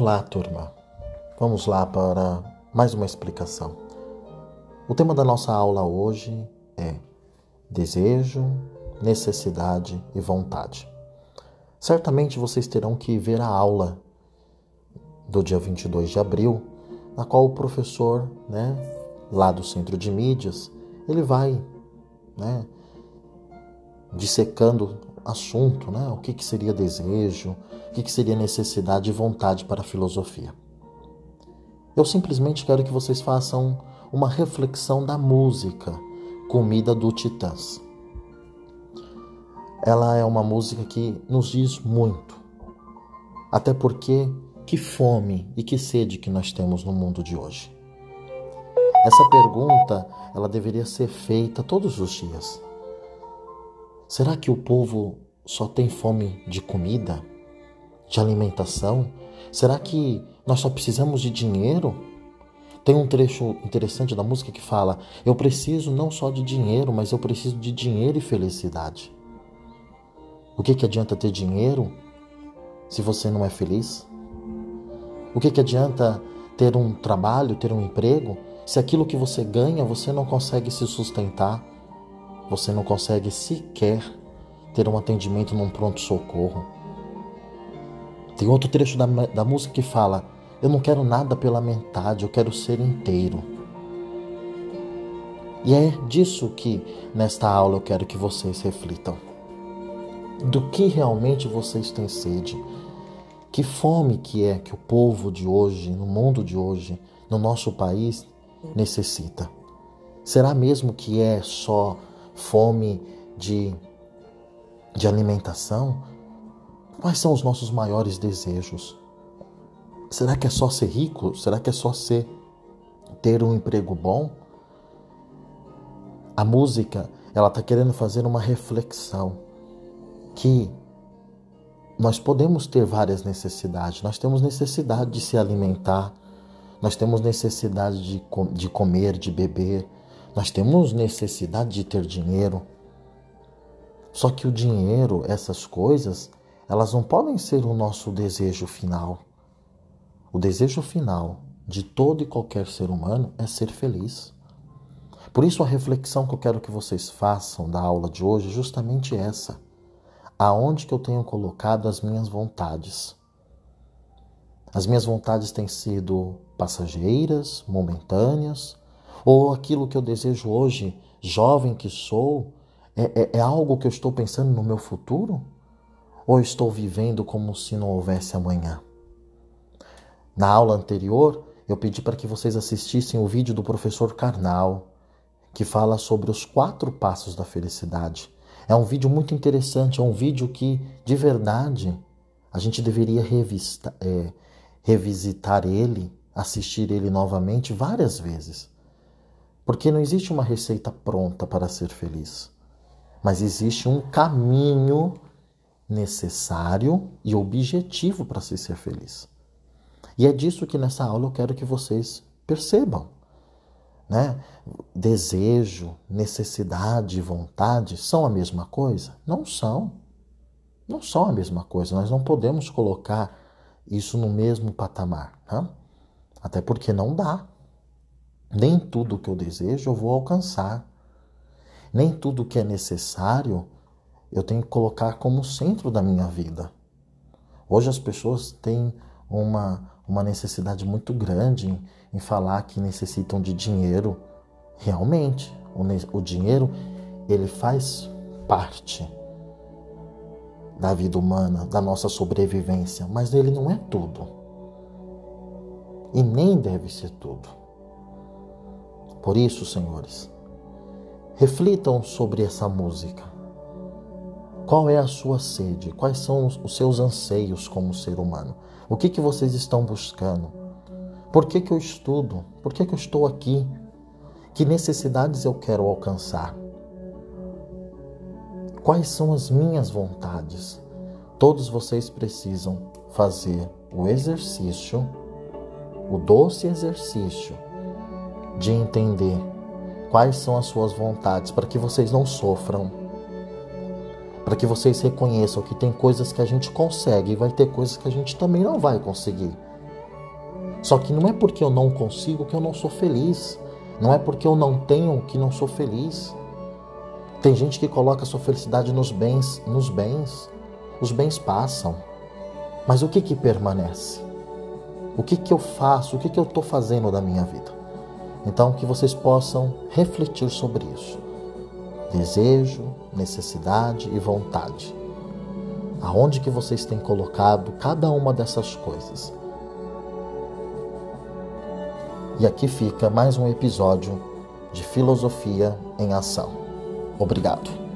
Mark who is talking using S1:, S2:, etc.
S1: Olá, turma. Vamos lá para mais uma explicação. O tema da nossa aula hoje é desejo, necessidade e vontade. Certamente vocês terão que ver a aula do dia 22 de abril, na qual o professor, né, lá do Centro de Mídias, ele vai, né, dissecando assunto, né, o que, que seria desejo, o que, que seria necessidade e vontade para a filosofia. Eu simplesmente quero que vocês façam uma reflexão da música Comida do Titãs. Ela é uma música que nos diz muito. Até porque que fome e que sede que nós temos no mundo de hoje. Essa pergunta, ela deveria ser feita todos os dias. Será que o povo só tem fome de comida, de alimentação? Será que nós só precisamos de dinheiro? Tem um trecho interessante da música que fala: Eu preciso não só de dinheiro, mas eu preciso de dinheiro e felicidade. O que, que adianta ter dinheiro se você não é feliz? O que, que adianta ter um trabalho, ter um emprego, se aquilo que você ganha você não consegue se sustentar, você não consegue sequer ter um atendimento num pronto-socorro? Tem outro trecho da, da música que fala: Eu não quero nada pela metade, eu quero ser inteiro. E é disso que nesta aula eu quero que vocês reflitam do que realmente vocês têm sede. Que fome que é que o povo de hoje, no mundo de hoje, no nosso país necessita? Será mesmo que é só fome de, de alimentação? Quais são os nossos maiores desejos? Será que é só ser rico? Será que é só ser ter um emprego bom? A música, ela está querendo fazer uma reflexão que nós podemos ter várias necessidades. Nós temos necessidade de se alimentar, nós temos necessidade de, de comer, de beber, nós temos necessidade de ter dinheiro. Só que o dinheiro, essas coisas, elas não podem ser o nosso desejo final. O desejo final de todo e qualquer ser humano é ser feliz. Por isso, a reflexão que eu quero que vocês façam da aula de hoje é justamente essa aonde que eu tenho colocado as minhas vontades. As minhas vontades têm sido passageiras, momentâneas, ou aquilo que eu desejo hoje, jovem que sou, é, é, é algo que eu estou pensando no meu futuro? Ou estou vivendo como se não houvesse amanhã? Na aula anterior, eu pedi para que vocês assistissem o vídeo do professor Karnal, que fala sobre os quatro passos da felicidade. É um vídeo muito interessante, é um vídeo que, de verdade, a gente deveria revista, é, revisitar ele, assistir ele novamente várias vezes. Porque não existe uma receita pronta para ser feliz, mas existe um caminho necessário e objetivo para se ser feliz. E é disso que nessa aula eu quero que vocês percebam né? Desejo, necessidade, vontade são a mesma coisa? Não são. Não são a mesma coisa. Nós não podemos colocar isso no mesmo patamar, né? até porque não dá. Nem tudo que eu desejo eu vou alcançar. Nem tudo que é necessário eu tenho que colocar como centro da minha vida. Hoje as pessoas têm uma, uma necessidade muito grande em, em falar que necessitam de dinheiro. Realmente, o, o dinheiro ele faz parte da vida humana, da nossa sobrevivência, mas ele não é tudo. E nem deve ser tudo. Por isso, senhores, reflitam sobre essa música. Qual é a sua sede? Quais são os seus anseios como ser humano? O que, que vocês estão buscando? Por que, que eu estudo? Por que, que eu estou aqui? Que necessidades eu quero alcançar? Quais são as minhas vontades? Todos vocês precisam fazer o exercício, o doce exercício de entender quais são as suas vontades para que vocês não sofram para que vocês reconheçam que tem coisas que a gente consegue e vai ter coisas que a gente também não vai conseguir. Só que não é porque eu não consigo que eu não sou feliz. Não é porque eu não tenho que não sou feliz. Tem gente que coloca sua felicidade nos bens, nos bens. Os bens passam. Mas o que que permanece? O que que eu faço? O que que eu estou fazendo da minha vida? Então que vocês possam refletir sobre isso. Desejo, necessidade e vontade. Aonde que vocês têm colocado cada uma dessas coisas? E aqui fica mais um episódio de Filosofia em Ação. Obrigado.